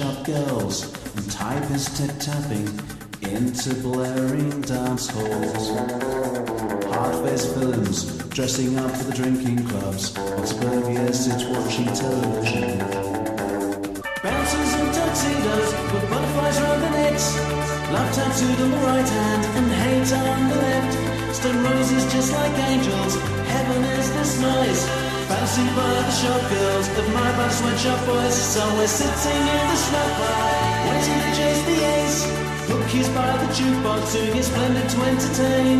shop girls and typists tip tapping into blaring dance halls. Hard-faced villains dressing up for the drinking clubs. On suburbia sits watching television. Bouncers in tuxedos with butterflies around their necks. Love tattooed on the right hand and hate on the left. Stone roses just like angels. Heaven is this noise. Fancied by the shop girls of my bar sweatshop boys. So we're sitting in the bar, waiting to chase the ace. Bookies by the jukebox, doing his splendid to entertain.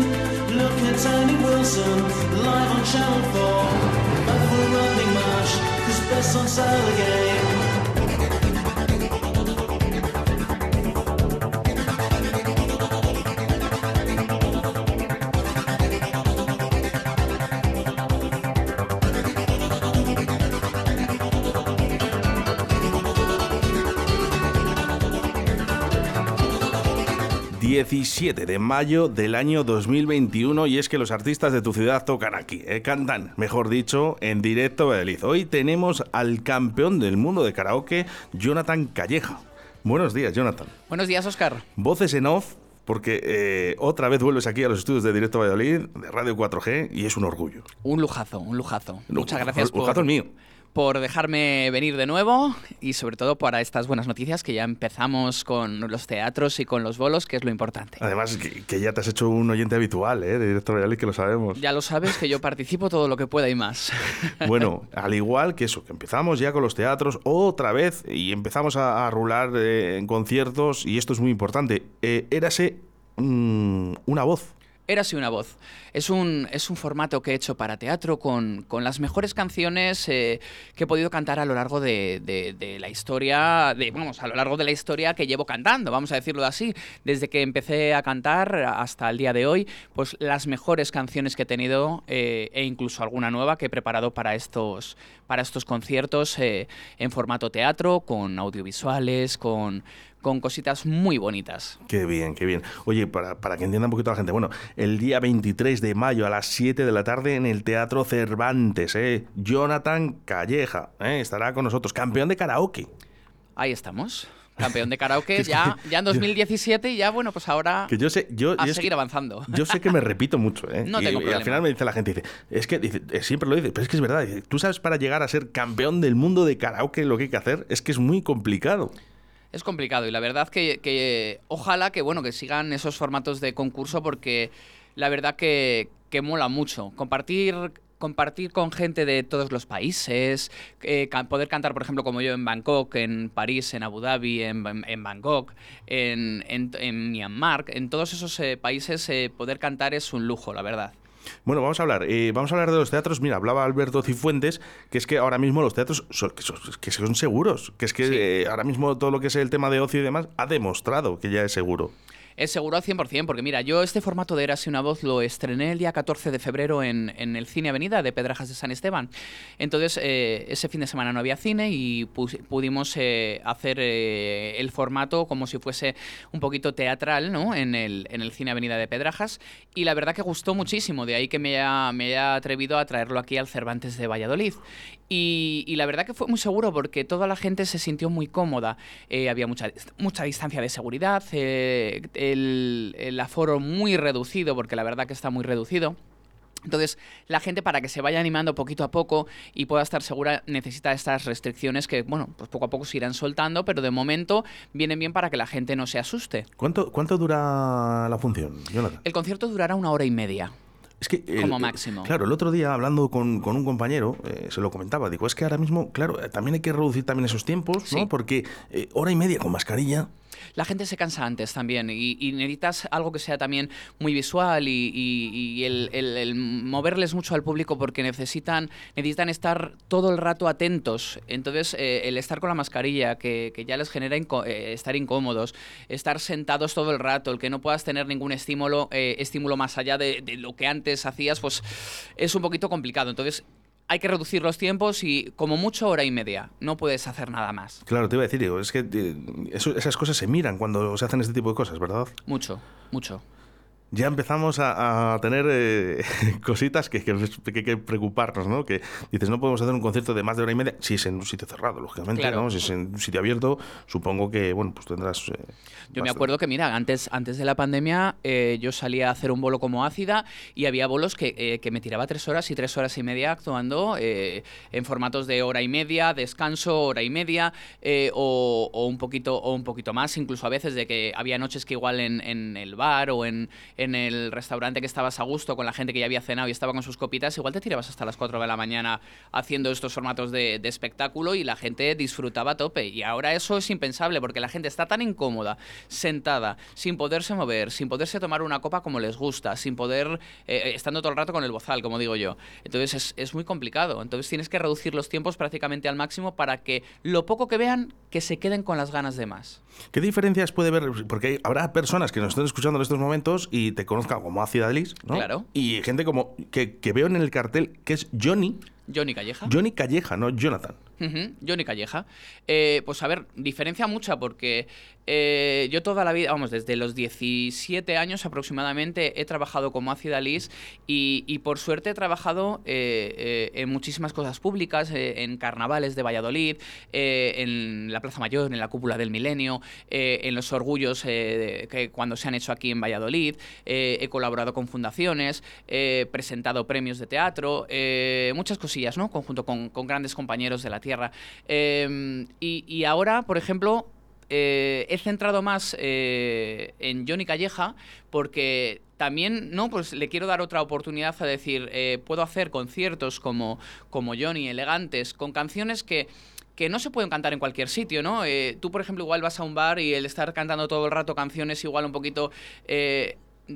Look at Tony Wilson, live on Channel 4. Back for running march, cause best on sale again. ...17 de mayo del año 2021... ...y es que los artistas de tu ciudad tocan aquí... eh, ...cantan, mejor dicho, en directo Valladolid... ...hoy tenemos al campeón del mundo de karaoke... ...Jonathan Calleja... Buenos días, Jonathan. Buenos días, Oscar. Voces en off... Porque eh, otra vez vuelves aquí a los estudios de Directo Valladolid, de Radio 4G, y es un orgullo. Un lujazo, un lujazo. Muchas gracias El lujazo es mío. Por dejarme venir de nuevo y sobre todo para estas buenas noticias que ya empezamos con los teatros y con los bolos, que es lo importante. Además, que, que ya te has hecho un oyente habitual, ¿eh? De Directo Valladolid, que lo sabemos. Ya lo sabes que yo participo todo lo que pueda y más. Bueno, al igual que eso, que empezamos ya con los teatros otra vez y empezamos a, a rular eh, en conciertos, y esto es muy importante, eh, érase mm, una voz. Érase una voz. Es un, es un formato que he hecho para teatro con, con las mejores canciones eh, que he podido cantar a lo largo de, de- la historia, de, vamos, a lo largo de la historia que llevo cantando, vamos a decirlo así. Desde que empecé a cantar hasta el día de hoy, pues las mejores canciones que he tenido eh, e incluso alguna nueva que he preparado para estos, para estos conciertos eh, en formato teatro, con audiovisuales, con, con cositas muy bonitas. Qué bien, qué bien. Oye, para, para que entienda un poquito la gente, bueno, el día 23 de mayo a las 7 de la tarde en el Teatro Cervantes, ¿eh? Jonathan Calleja, ¿eh? estará con nosotros, campeón de karaoke. Ahí estamos. Campeón de karaoke ya, ya en 2017 y ya, bueno, pues ahora Que yo sé, yo, a yo es seguir que- avanzando. Yo sé que me repito mucho, ¿eh? No y, tengo y al final me dice la gente, dice, es que dice, eh, siempre lo dice, pero es que es verdad, dice, tú sabes para llegar a ser campeón del mundo de karaoke lo que hay que hacer, es que es muy complicado. Es complicado y la verdad que, que ojalá que bueno que sigan esos formatos de concurso porque la verdad que, que mola mucho compartir compartir con gente de todos los países, eh, poder cantar, por ejemplo, como yo en Bangkok, en París, en Abu Dhabi, en, Bangkok, en Myanmar, en todos esos eh, países eh, poder cantar es un lujo, la verdad. Bueno, vamos a hablar, eh, vamos a hablar de los teatros. Mira, hablaba Alberto Cifuentes, que es que ahora mismo los teatros son, que son, que son seguros, que es que Sí. eh, ahora mismo todo lo que es el tema de ocio y demás ha demostrado que ya es seguro. Es seguro al 100%, porque mira, yo este formato de Érase una voz lo estrené el día 14 de febrero en, en el Cine Avenida de Pedrajas de San Esteban. Entonces, eh, ese fin de semana no había cine y pudimos eh, hacer eh, el formato como si fuese un poquito teatral, ¿no? En el, en el Cine Avenida de Pedrajas. Y la verdad que gustó muchísimo, de ahí que me haya, me haya atrevido a traerlo aquí al Cervantes de Valladolid. Y, y la verdad que fue muy seguro porque toda la gente se sintió muy cómoda. Había mucha, mucha distancia de seguridad, el, el aforo muy reducido, porque la verdad que está muy reducido. Entonces, la gente para que se vaya animando poquito a poco y pueda estar segura necesita estas restricciones que, bueno, pues poco a poco se irán soltando, pero de momento vienen bien para que la gente no se asuste. ¿Cuánto, cuánto dura la función, Jonathan? El concierto durará una hora y media. Es que el- Como el- máximo. Claro, el otro día hablando con, con un compañero, eh, se lo comentaba, digo, es que ahora mismo, claro, eh, también hay que reducir también esos tiempos, Sí. ¿no? Porque eh, hora y media con mascarilla, La gente se cansa antes también y, necesitas algo que sea también muy visual y, el, moverles mucho al público porque necesitan, necesitan estar todo el rato atentos. Entonces, eh, el estar con la mascarilla, que, que ya les genera eh, estar incómodos, estar sentados todo el rato, el que no puedas tener ningún estímulo, eh, estímulo más allá de, de lo que antes hacías, pues es un poquito complicado. Entonces, hay que reducir los tiempos y como mucho hora y media. No puedes hacer nada más. claro, te iba a decir, digo, es que eh, eso- esas cosas se miran cuando se hacen este tipo de cosas, ¿verdad? Mucho, mucho. Ya empezamos a, tener eh, cositas que, que, hay que preocuparnos, ¿no? Que dices, no podemos hacer un concierto de más de hora y media si es en un sitio cerrado, lógicamente, ¿no? Si es en un sitio abierto, supongo que, bueno, pues tendrás... Eh, yo me acuerdo que, mira, antes, antes de la pandemia eh, yo salía a hacer un bolo como ácida y había bolos que, que me tiraba tres horas y tres horas y media actuando en formatos de hora y media, descanso, hora y media, o, o, un poquito, o un poquito más, incluso a veces de que había noches que igual en, en el bar o en en el restaurante que estabas a gusto con la gente que ya había cenado y estaba con sus copitas, igual te tirabas hasta las 4 de la mañana haciendo estos formatos de, espectáculo y la gente disfrutaba a tope. Y ahora eso es impensable porque la gente está tan incómoda, sentada, sin poderse mover, sin poderse tomar una copa como les gusta, sin poder, eh, eh, estando todo el rato con el bozal, como digo yo. Entonces es, es muy complicado. Entonces tienes que reducir los tiempos prácticamente al máximo para que lo poco que vean, que se queden con las ganas de más. ¿Qué diferencias puede ver? Porque habrá personas que nos estén escuchando en estos momentos y te conozcan como Alice, ¿no? Claro. Y gente como que, que veo en el cartel que es Johnny. Johnny Calleja. Johnny Calleja, no Jonathan. Johnny Calleja. Eh, pues a ver, diferencia mucha porque eh, yo toda la vida, vamos, desde los 17 años aproximadamente he trabajado como ácida lis y, por suerte he trabajado eh, en muchísimas cosas públicas, en carnavales de Valladolid, en la Plaza Mayor, en la Cúpula del Milenio, en los orgullos que cuando se han hecho aquí en Valladolid, he colaborado con fundaciones, he presentado premios de teatro, muchas ¿no? Conjunto con, con grandes compañeros de la tierra Em, y, ahora, por ejemplo, eh, he centrado más eh, en Johnny Calleja porque también no pues le quiero dar otra oportunidad a decir eh, puedo hacer conciertos como como Johnny elegantes con canciones que que no se pueden cantar en cualquier sitio, ¿no? tú, por ejemplo, igual vas a un bar y el estar cantando todo el rato canciones igual un poquito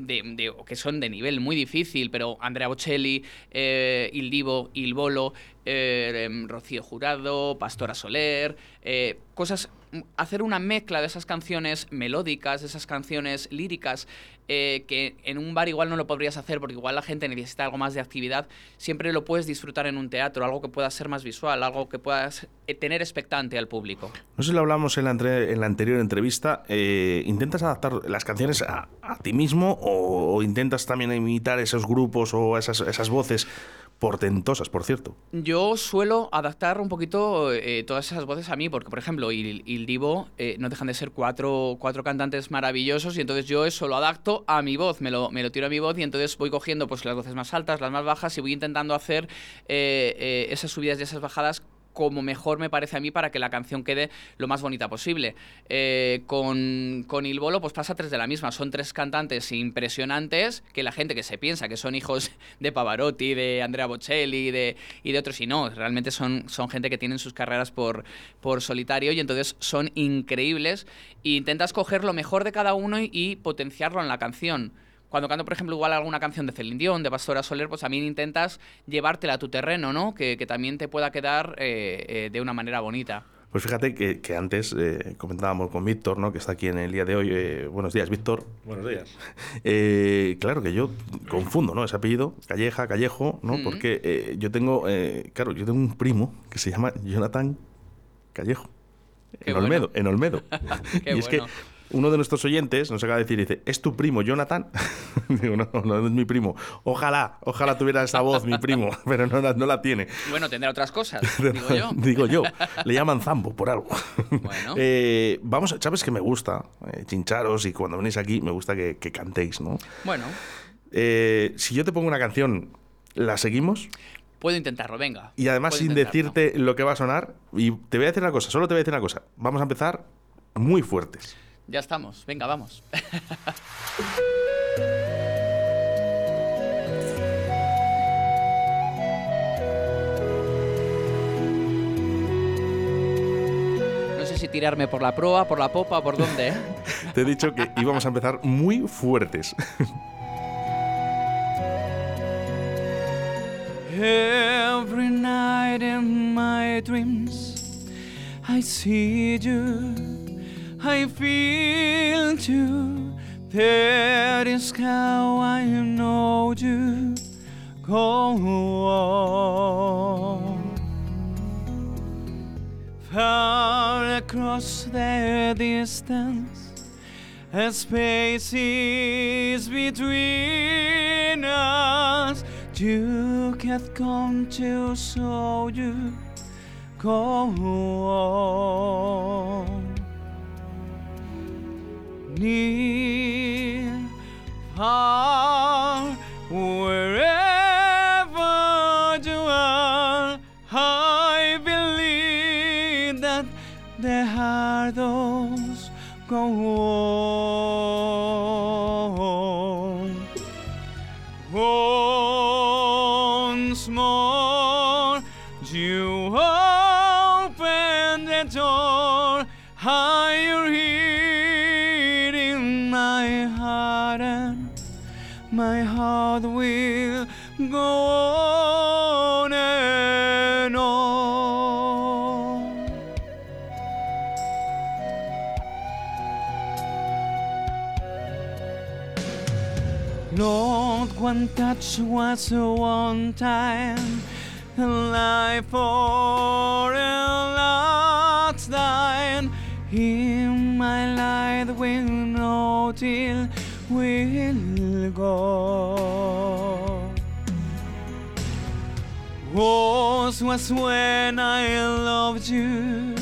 de, que son de nivel muy difícil, pero Andrea Bocelli, eh, Il Divo, Il Bolo, eh, em, Rocío Jurado, Pastora Soler, eh, cosas hacer una mezcla de esas canciones melódicas, de esas canciones líricas, eh, que en un bar igual no lo podrías hacer porque igual la gente necesita algo más de actividad, siempre lo puedes disfrutar en un teatro, algo que pueda ser más visual, algo que puedas eh, tener expectante al público. No sé si lo hablamos en la, en la anterior entrevista, eh, ¿intentas adaptar las canciones a, ti mismo o, intentas también imitar esos grupos o esas, esas voces? Portentosas, por cierto. Yo suelo adaptar un poquito eh, todas esas voces a mí, porque, por ejemplo, Il, Il Divo eh, no dejan de ser cuatro, cuatro cantantes maravillosos y entonces yo eso lo adapto a mi voz, me lo, me lo tiro a mi voz y entonces voy cogiendo pues, las voces más altas, las más bajas y voy intentando hacer eh, esas subidas y esas bajadas como mejor me parece a mí para que la canción quede lo más bonita posible. Eh, con, con Il Bolo pues pasa tres de la misma, son tres cantantes impresionantes que la gente que se piensa que son hijos de Pavarotti, de Andrea Bocelli de, y de otros y no, realmente son, son gente que tienen sus carreras por, por solitario y entonces son increíbles. E intentas coger lo mejor de cada uno y potenciarlo en la canción cuando canto, por ejemplo, igual alguna canción de Celine Dion, de Pastora Soler, pues también intentas llevártela a tu terreno, ¿no? Que, también te pueda quedar eh, eh, de una manera bonita. Pues fíjate que, antes eh, comentábamos con Víctor, ¿no? que está aquí en el día de hoy. buenos días, Víctor. Buenos días. claro que yo confundo ¿no? ese apellido, Calleja, Callejo, ¿no? porque yo tengo, claro, yo tengo un primo que se llama Jonathan Callejo. en Olmedo, en Olmedo. y es que uno de nuestros oyentes nos acaba de decir, dice, ¿es tu primo Jonathan? Digo, no, no es mi primo. Ojalá, ojalá tuviera esa voz mi primo, pero no la, no la tiene. Bueno, tendrá otras cosas, digo yo. digo yo. Le llaman Zambo por algo. Bueno. Eh, vamos, sabes que me gusta eh, chincharos y cuando venís aquí me gusta que, cantéis, ¿no? Bueno. Eh, si yo te pongo una canción, ¿la seguimos? Puedo intentarlo, venga. Y además sin decirte lo que va a sonar, y te voy a decir una cosa, solo te voy a decir una cosa. Vamos a empezar muy fuertes. Ya estamos, venga, vamos. No sé si tirarme por la proa, por la popa, por dónde. ¿eh? Te he dicho que íbamos a empezar muy fuertes. Every night in my dreams, I see you. I feel too. That is how I know you. Go on. Far across the distance, the spaces between us. You have come to show you go on. Near, far, wherever touch was one time, life for a lifetime. In my life will know till we'll go. Was was when I loved you.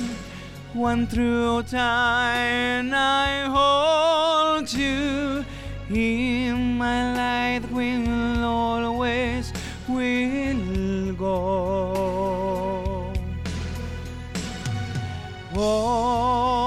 One through time I hold you in my light will always will go. Once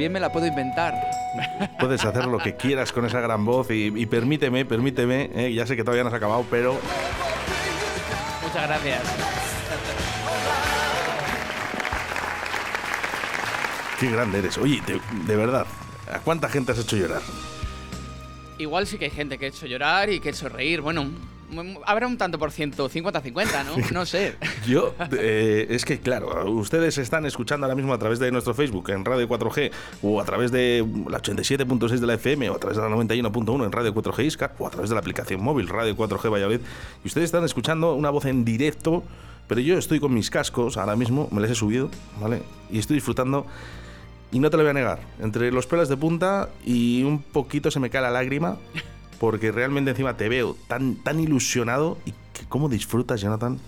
También me la puedo inventar. Puedes hacer lo que quieras con esa gran voz y, y permíteme, permíteme, eh, ya sé que todavía no has acabado, pero Muchas gracias. qué grande eres. Oye, de, de verdad, ¿a cuánta gente has hecho llorar? Igual sí que hay gente que ha hecho llorar y que ha hecho reír. Bueno, habrá un tanto por ciento, 50-50, ¿no? No sé. Yo, eh, es que claro, ustedes están escuchando ahora mismo a través de nuestro Facebook en Radio 4G o a través de la 87.6 de la FM o a través de la 91.1 en Radio 4G Iscar o a través de la aplicación móvil Radio 4G Valladolid y ustedes están escuchando una voz en directo, pero yo estoy con mis cascos ahora mismo, me les he subido, ¿vale? Y estoy disfrutando y no te lo voy a negar, entre los pelos de punta y un poquito se me cae la lágrima porque realmente encima te veo tan, tan ilusionado y que cómo disfrutas, Jonathan.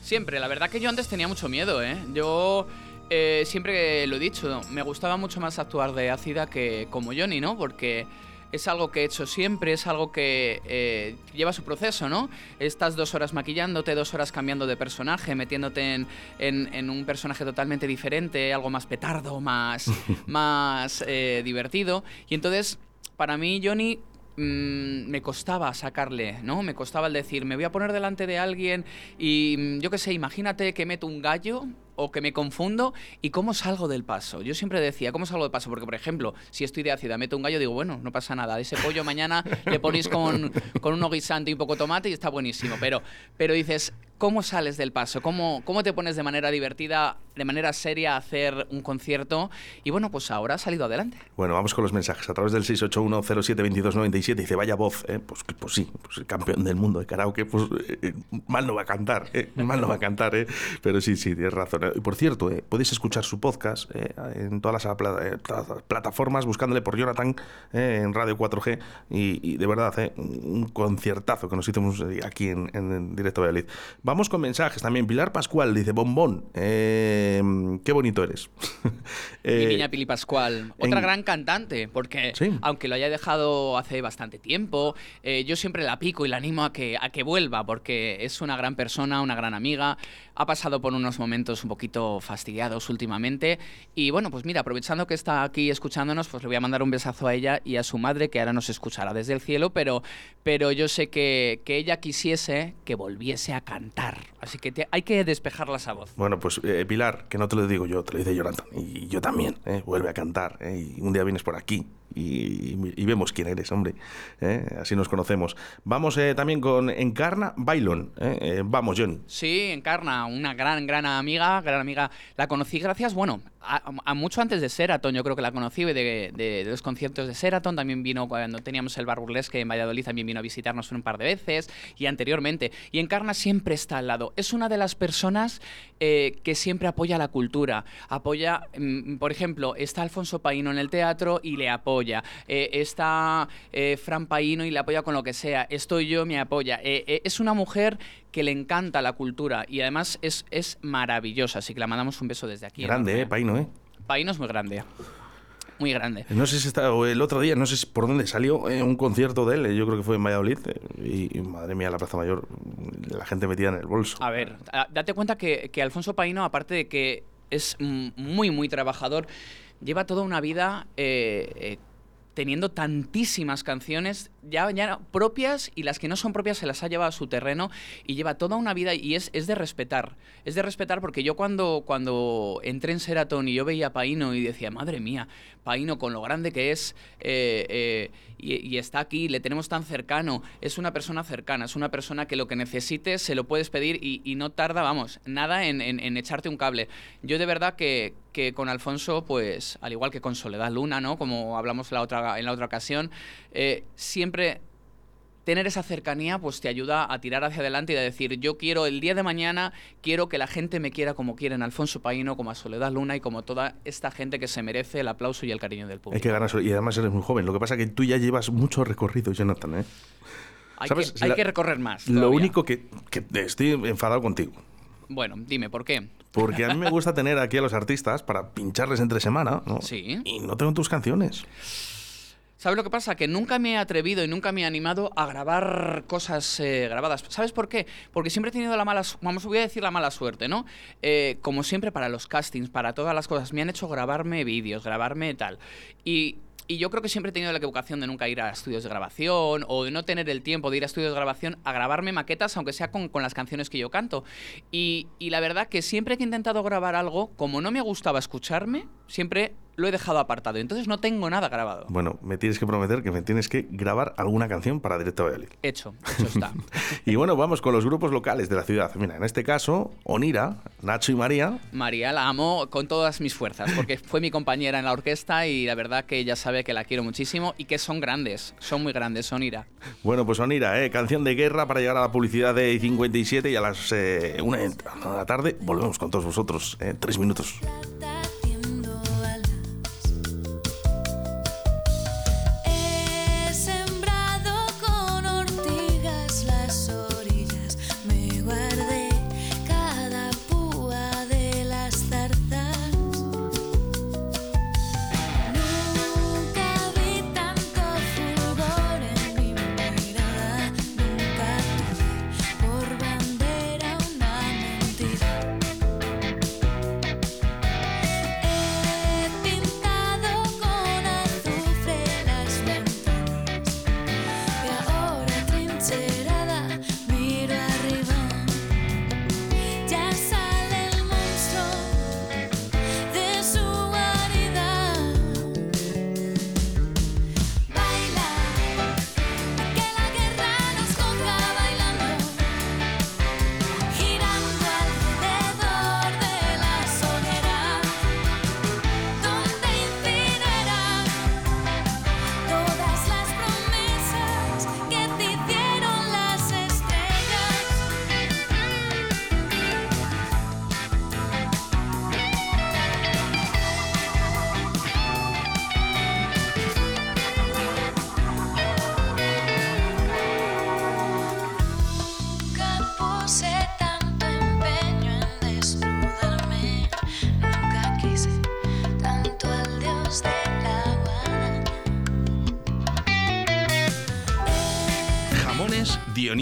Siempre, la verdad que yo antes tenía mucho miedo, ¿eh? Yo eh, siempre lo he dicho, me gustaba mucho más actuar de ácida que como Johnny, ¿no? Porque es algo que he hecho siempre, es algo que eh, lleva su proceso, ¿no? Estás dos horas maquillándote, dos horas cambiando de personaje, metiéndote en, en- en un personaje totalmente diferente, algo más petardo, más, más eh, divertido. Y entonces, para mí, Johnny me costaba sacarle, ¿no? Me costaba el decir, me voy a poner delante de alguien y mm, yo qué sé, imagínate que meto un gallo o que me confundo y cómo salgo del paso. Yo siempre decía, ¿cómo salgo del paso? Porque, por ejemplo, si estoy de ácida, meto un gallo, digo, bueno, no pasa nada. Ese pollo mañana le ponéis con, con un guisante y un poco de tomate y está buenísimo. Pero, pero dices, ¿cómo sales del paso? ¿Cómo, ¿Cómo te pones de manera divertida, de manera seria a hacer un concierto? Y bueno, pues ahora ha salido adelante. Bueno, vamos con los mensajes. A través del 681072297 dice, vaya voz, ¿eh? pues, pues sí, pues campeón del mundo de karaoke, pues eh, eh, mal no va a cantar, ¿eh? mal no va a cantar, ¿eh? pero sí, sí, tienes razón. Y por cierto, ¿eh? podéis escuchar su podcast en todas las pla- pla- plataformas, buscándole por Jonathan en Radio 4G, y, de verdad, un conciertazo que nos hicimos aquí en directo Valladolid. Vamos con mensajes también. Pilar Pascual dice, bombón, eh, qué bonito eres. Mi Eh, niña Pili Pascual, otra en- gran cantante, porque Sí. aunque lo haya dejado hace bastante tiempo, eh, yo siempre la pico y la animo a que, a que vuelva, porque es una gran persona, una gran amiga, ha pasado por unos momentos un poquito fastidiados últimamente, y bueno, pues mira, aprovechando que está aquí escuchándonos, pues le voy a mandar un besazo a ella y a su madre, que ahora nos escuchará desde el cielo, pero, pero yo sé que, que ella quisiese que volviese a cantar, así que hay que despejarla esa voz. Bueno, pues eh, Pilar, que no te lo digo yo, te lo dice Jonathan. Y yo también, ¿eh? vuelve a cantar. ¿eh? Y un día vienes por aquí y, y vemos quién eres, hombre. ¿eh? Así nos conocemos. Vamos eh, también con Encarna Bailon. ¿eh? Eh, vamos, Johnny. Sí, Encarna, una gran, gran amiga, gran amiga. La conocí gracias, bueno, a, a mucho antes de Seraton, yo creo que la conocí de, de- de los conciertos de Seraton. También vino cuando teníamos el bar burlesque en Valladolid, también vino a visitarnos un par de veces y anteriormente. Y Encarna siempre está al lado. Es una de las personas eh, que siempre apoya la cultura. Apoya, mm, por ejemplo, está Alfonso Paino en el teatro y le apoya. Eh, está eh, Fran Paino y le apoya con lo que sea. Estoy yo, me apoya. Eh, es una mujer que le encanta la cultura y además es, es maravillosa. Así que le mandamos un beso desde aquí. Grande. ¿eh? Paino, ¿eh? Paino es muy grande. Muy grande. No sé si está, o el otro día, no sé si por dónde salió eh, un concierto de él, yo creo que fue en Valladolid, y, y, madre mía, la Plaza Mayor, la gente metida en el bolso. A ver, date cuenta que, que Alfonso Paino, aparte de que es muy, muy trabajador, lleva toda una vida eh, eh, teniendo tantísimas canciones ya, ya propias y las que no son propias se las ha llevado a su terreno y lleva toda una vida y es, es de respetar. Es de respetar porque yo cuando, cuando entré en Seraton y yo veía a Paino y decía, madre mía, Paino con lo grande que es eh, eh, y, y está aquí, le tenemos tan cercano, es una persona cercana, es una persona que lo que necesites se lo puedes pedir y, y no tarda, vamos, nada en, en- en echarte un cable. Yo de verdad que, que con Alfonso, pues al igual que con Soledad Luna, ¿no? Como hablamos la otra, en la otra ocasión, eh, siempre tener esa cercanía pues te ayuda a tirar hacia adelante y a decir yo quiero el día de mañana quiero que la gente me quiera como quieren Alfonso Paino como a Soledad Luna y como toda esta gente que se merece el aplauso y el cariño del Hay público que ganar, y además eres muy joven. Lo que pasa es que tú ya llevas mucho recorrido, Jonathan, ¿eh? hay, ¿sabes? que, hay La- que recorrer más Lo único que, que estoy enfadado contigo. bueno dime por qué Porque a mí me gusta tener aquí a los artistas para pincharles entre semana, ¿no? Sí. Y no tengo tus canciones. ¿Sabes lo que pasa? Que nunca me he atrevido y nunca me he animado a grabar cosas eh, grabadas. ¿Sabes por qué? Porque siempre he tenido la mala, vamos, voy a decir la mala suerte, ¿no? Eh, como siempre para los castings, para todas las cosas, me han hecho grabarme vídeos, grabarme tal. Y, y yo creo que siempre he tenido la equivocación de nunca ir a estudios de grabación o de no tener el tiempo de ir a estudios de grabación a grabarme maquetas, aunque sea con, con las canciones que yo canto. Y, y la verdad que siempre que he intentado grabar algo, como no me gustaba escucharme, siempre lo he dejado apartado. Entonces no tengo nada grabado. Bueno, me tienes que prometer que me tienes que grabar alguna canción para Directo Valladolid. Hecho, hecho está. Y bueno, vamos con los grupos locales de la ciudad. Mira, en este caso, Onira, Nacho y María. María la amo con todas mis fuerzas, porque fue mi compañera en la orquesta y la verdad que ella sabe que la quiero muchísimo y que son grandes, son muy grandes, son ira. Bueno, pues Onira, ¿eh? canción de guerra para llegar a la publicidad de 57 y a las eh, una de la tarde volvemos con todos vosotros. eh, tres minutos.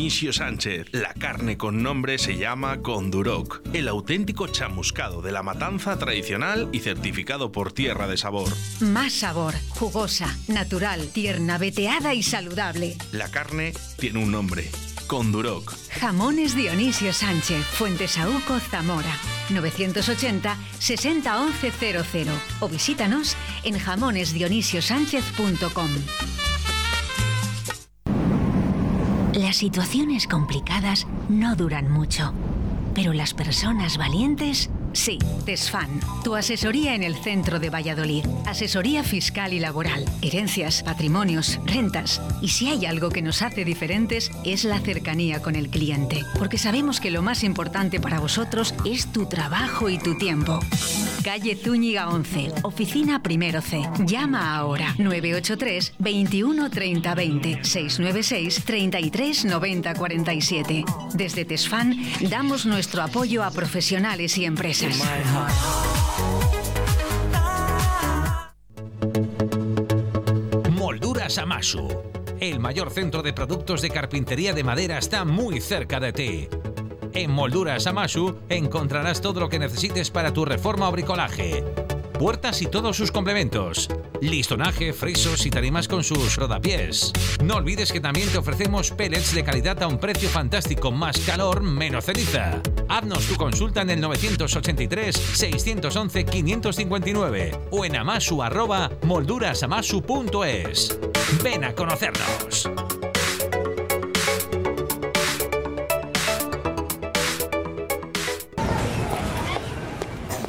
Dionisio Sánchez. La carne con nombre se llama Conduroc, el auténtico chamuscado de la matanza tradicional y certificado por Tierra de Sabor. Más sabor, jugosa, natural, tierna, veteada y saludable. La carne tiene un nombre, Conduroc. Jamones Dionisio Sánchez, Fuentesauco, Zamora. 980 60 11 00 o visítanos en jamonesdionisiosánchez.com. Las situaciones complicadas no duran mucho, pero las personas valientes sí. Tesfan, tu asesoría en el centro de Valladolid. Asesoría fiscal y laboral, herencias, patrimonios, rentas. Y si hay algo que nos hace diferentes es la cercanía con el cliente, porque sabemos que lo más importante para vosotros es tu trabajo y tu tiempo. Calle Zúñiga 11, oficina primero C. Llama ahora 983 21 30 20 696 33 90 47. Desde Tesfan damos nuestro apoyo a profesionales y empresas. Molduras Amasu. El mayor centro de productos de carpintería de madera está muy cerca de ti. En Molduras Amasu encontrarás todo lo que necesites para tu reforma o bricolaje. Puertas y todos sus complementos. Listonaje, frisos y tarimas con sus rodapiés. No olvides que también te ofrecemos pellets de calidad a un precio fantástico, más calor, menos ceniza. Haznos tu consulta en el 983-611-559 o en amasu arroba moldurasamasu.es. Ven a conocernos.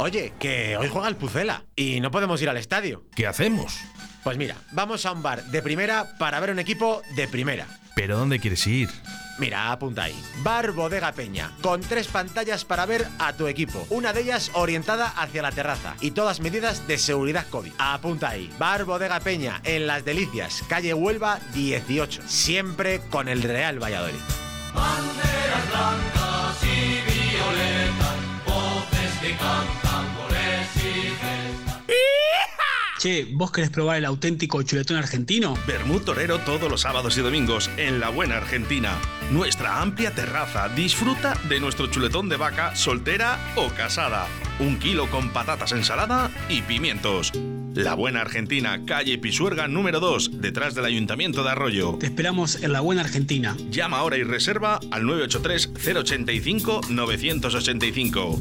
Oye, que hoy juega el Pucela y no podemos ir al estadio. ¿Qué hacemos? Pues mira, vamos a un bar de primera para ver un equipo de primera. ¿Pero dónde quieres ir? Mira, apunta ahí. Bar Bodega Peña, con tres pantallas para ver a tu equipo. Una de ellas orientada hacia la terraza y todas medidas de seguridad COVID. Apunta ahí. Bar Bodega Peña, en Las Delicias, calle Huelva 18. Siempre con el Real Valladolid. Che, ¿vos querés probar el auténtico chuletón argentino? Bermud Torero todos los sábados y domingos en La Buena Argentina. Nuestra amplia terraza. Disfruta de nuestro chuletón de vaca soltera o casada. Un kilo con patatas, ensalada y pimientos. La Buena Argentina, calle Pisuerga número 2, detrás del Ayuntamiento de Arroyo. Te esperamos en la buena Argentina. Llama ahora y reserva al 983 085 985.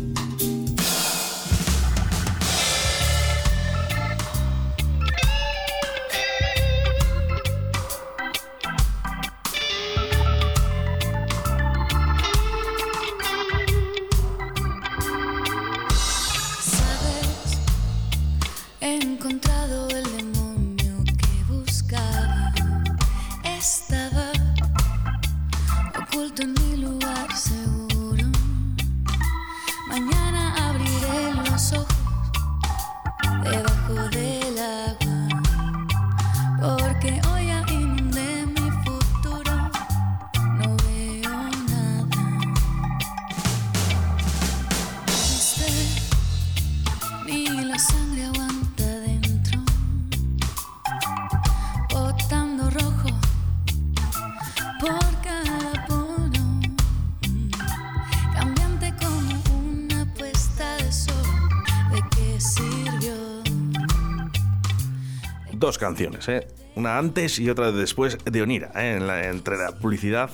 Dos canciones, ¿eh? Una antes y otra después de Onira, ¿eh? En la- entre la publicidad.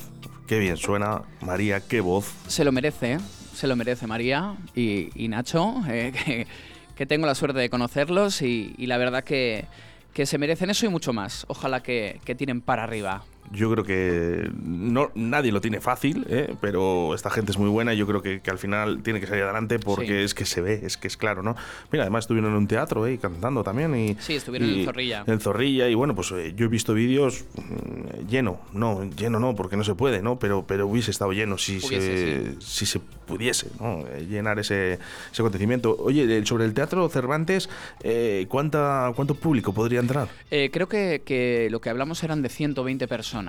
Qué bien suena, María, qué voz. Se lo merece, ¿eh? se lo merece María y, y Nacho, eh, que, que tengo la suerte de conocerlos y, y la verdad que, que se merecen eso y mucho más. Ojalá que, que tiren para arriba. Yo creo que no, nadie lo tiene fácil, ¿eh? pero esta gente es muy buena y yo creo que, que al final tiene que salir adelante porque Sí. es que se ve, es que es claro, ¿no? Mira, además estuvieron en un teatro ¿eh? cantando también. Y, Sí, estuvieron en y- Zorrilla. En Zorrilla y bueno, pues eh, yo he visto vídeos mm, lleno, no, lleno no, porque no se puede, ¿no? Pero, pero hubiese estado lleno si, se, si se pudiese, ¿no? Eh, Llenar ese, ese acontecimiento. Oye, sobre el Teatro Cervantes, eh, ¿cuánta, ¿cuánto público podría entrar? Eh, creo que, que lo que hablamos eran de 120 personas.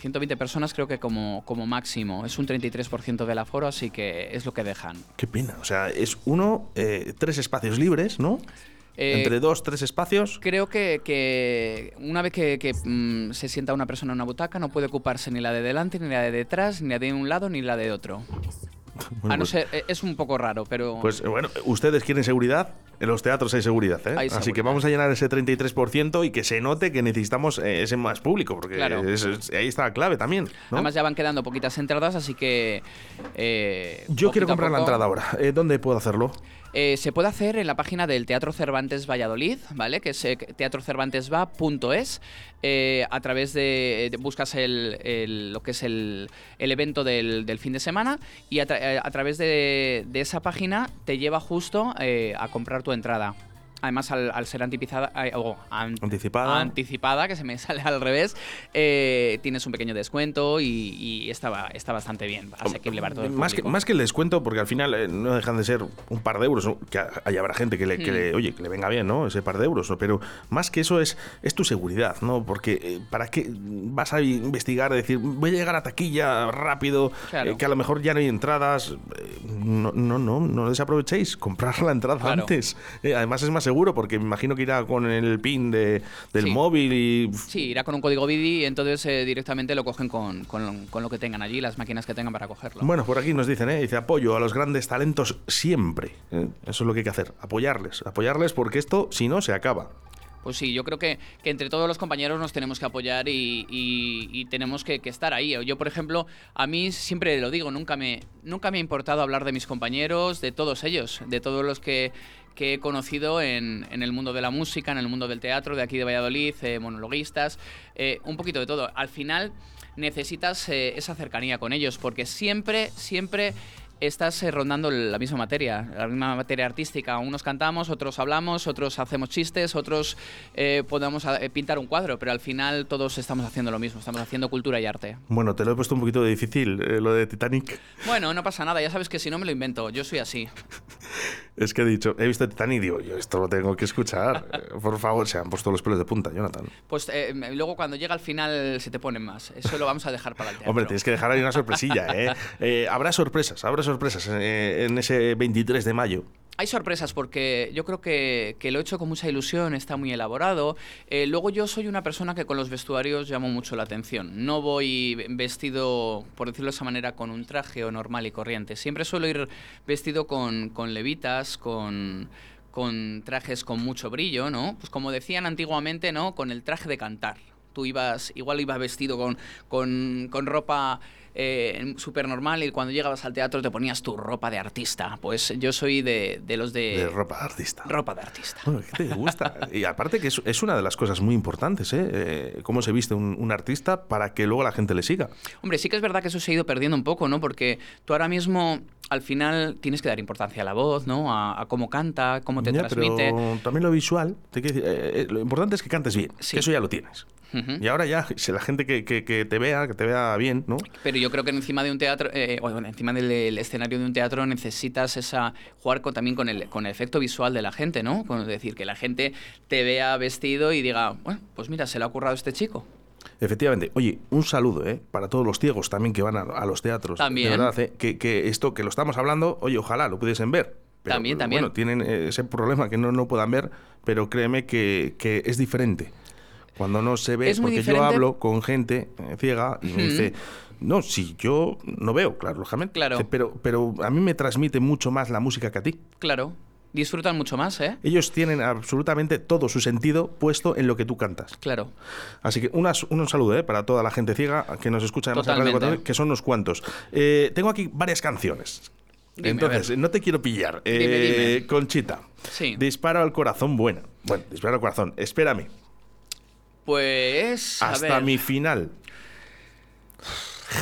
120 personas creo que como, como máximo. Es un 33% del aforo, así que es lo que dejan. Qué pena. O sea, es uno, eh, tres espacios libres, ¿no? Eh, ¿Entre dos, tres espacios? Creo que, que una vez que, que, mm, se sienta una persona en una butaca no puede ocuparse ni la de delante, ni la de detrás, ni la de un lado, ni la de otro. Bueno, A no pues- ser, eh, es un poco raro, pero... Pues eh, bueno, ustedes quieren seguridad, en los teatros hay seguridad, ¿eh? Hay Así que vamos a llenar ese 33% y que se note que necesitamos eh, ese más público, porque Claro. es- es- ahí está la clave también. ¿no? Además ya van quedando poquitas entradas, así que... eh, Yo quiero comprar la entrada ahora. Eh, ¿Dónde puedo hacerlo? Eh, se puede hacer en la página del Teatro Cervantes Valladolid, ¿vale? Que es eh, teatrocervantesva.es. Eh, a través de, buscas el, lo que es el, el evento del, fin de semana y a, tra- a través de, esa página te lleva justo a comprar tu entrada. Además, al, al ser anticipada, an- Anticipada. anticipada, que se me sale al revés, eh, tienes un pequeño descuento y, y está, ba- está bastante bien, asequible para todo el Más que, más que el descuento, porque al final eh, no dejan de ser un par de euros, ¿no? que ahí habrá gente que le, que Hmm. le- oye, que le venga bien, ¿no? Ese par de euros, ¿no? pero más que eso es, es tu seguridad, ¿no? Porque eh, ¿para qué vas a investigar, decir, voy a llegar a taquilla rápido, Claro. que a lo mejor ya no hay entradas? No, no, no, no desaprovechéis, comprar la entrada Claro. antes. Además es más seguro, porque me imagino que irá con el pin de, del Sí. móvil y... Sí, irá con un código BIDI y entonces eh, directamente lo cogen con, con- con lo que tengan allí, las máquinas que tengan para cogerlo. Bueno, por aquí nos dicen, ¿eh? dice apoyo a los grandes talentos siempre. ¿eh? Eso es lo que hay que hacer, apoyarles, apoyarles porque esto, si no, se acaba. Pues sí, yo creo que, que entre todos los compañeros nos tenemos que apoyar y, y- y tenemos que, que estar ahí. Yo, por ejemplo, a mí siempre lo digo, nunca me, nunca me ha importado hablar de mis compañeros, de todos ellos, de todos los que, que he conocido en, en el mundo de la música, en el mundo del teatro, de aquí de Valladolid, eh, monologuistas, eh, un poquito de todo. Al final necesitas eh, esa cercanía con ellos, porque siempre, siempre estás rondando la misma materia, la misma materia artística. Unos cantamos, otros hablamos, otros hacemos chistes, otros eh, podemos pintar un cuadro, pero al final todos estamos haciendo lo mismo, estamos haciendo cultura y arte. Bueno, te lo he puesto un poquito difícil, eh, lo de Titanic. Bueno, no pasa nada, ya sabes que si no me lo invento, yo soy así. Es que he dicho, he visto Titanic y digo, yo esto lo tengo que escuchar. Por favor, se han puesto los pelos de punta, Jonathan. Pues eh, luego cuando llega al final se te ponen más. Eso lo vamos a dejar para el teatro. Hombre, tienes que dejar ahí una sorpresilla, ¿eh? Eh, habrá sorpresas, habrá sorpresas eh, en ese 23 de mayo. Hay sorpresas porque yo creo que, que lo he hecho con mucha ilusión, está muy elaborado. Eh, luego yo soy una persona que con los vestuarios llamo mucho la atención. No voy vestido, por decirlo de esa manera, con un traje o normal y corriente. Siempre suelo ir vestido con, con levitas, con, con trajes con mucho brillo, ¿no? Pues como decían antiguamente, ¿no? Con el traje de cantar. Tú ibas, igual ibas vestido con, con, con ropa eh, súper normal y cuando llegabas al teatro te ponías tu ropa de artista. Pues yo soy de, de los de... De ropa de artista. Ropa de artista. Bueno, ¿qué te gusta? Y aparte que es, es una de las cosas muy importantes, ¿eh? Eh, Cómo se viste un, un artista para que luego la gente le siga. Hombre, sí que es verdad que eso se ha ido perdiendo un poco, ¿no? Porque tú ahora mismo, al final, tienes que dar importancia a la voz, ¿no? A, a cómo canta, cómo te Ya, transmite. Pero también lo visual, te decir, eh, eh, lo importante es que cantes bien, Sí. que eso ya lo tienes. Y ahora ya, si la gente que, que- que te vea, que te vea bien, ¿no? Pero yo creo que encima de un teatro, eh, o encima del el escenario de un teatro necesitas esa jugar con, también con el, con el efecto visual de la gente, ¿no? Con, es decir, que la gente te vea vestido y diga, bueno, pues mira, se le ha ocurrado a este chico. Efectivamente. Oye, un saludo, ¿eh? Para todos los ciegos también que van a, a los teatros. También. De verdad, ¿eh? que, que esto que lo estamos hablando, oye, ojalá lo pudiesen ver. Pero, También, también. Bueno, tienen eh, ese problema que no, no puedan ver, pero créeme que, que es diferente. Cuando no se ve, Es porque yo hablo con gente eh, ciega y me dice, no, si yo no veo, claro, lógicamente. Claro. Pero, pero a mí me transmite mucho más la música que a ti. Claro, disfrutan mucho más, ¿eh? Ellos tienen absolutamente todo su sentido puesto en lo que tú cantas. Claro. Así que unas- un saludo ¿eh? para toda la gente ciega que nos escucha además en Radio Totalmente. 4, que son unos cuantos. Eh, tengo aquí varias canciones. Dime, Entonces, no te quiero pillar. Dime, Eh, dime. Conchita. Sí. Disparo al corazón buena. Bueno, disparo al corazón. Espérame. Pues. a Hasta ver, mi final.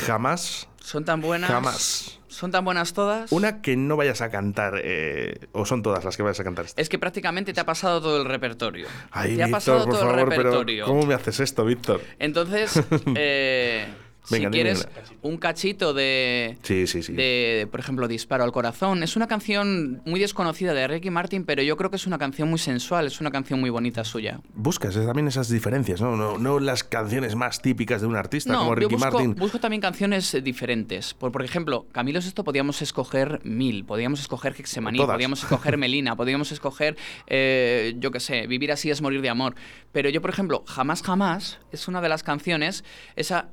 Jamás. Son tan buenas. Jamás. Son tan buenas todas. Una que no vayas a cantar. eh, o son todas las que vayas a cantar. Es que prácticamente te ha pasado todo el repertorio. Ay, te ha pasado por todo favor, el pero repertorio. ¿cómo me haces esto, Víctor? Entonces, eh, Venga, si quieres un cachito de, Sí, sí, sí. de, por ejemplo, Disparo al Corazón. Es una canción muy desconocida de Ricky Martin, pero yo creo que es una canción muy sensual, es una canción muy bonita suya. Buscas eh, también esas diferencias, ¿no? No, no las canciones más típicas de un artista como yo Ricky busco, Martin. busco también canciones eh, diferentes. Por, por ejemplo, Camilo Sesto podíamos escoger Mil, podíamos escoger Hexemaní, Todas. podíamos escoger Melina, podíamos escoger, eh, yo qué sé, Vivir así es morir de amor. Pero yo, por ejemplo, Jamás Jamás es una de las canciones, esa...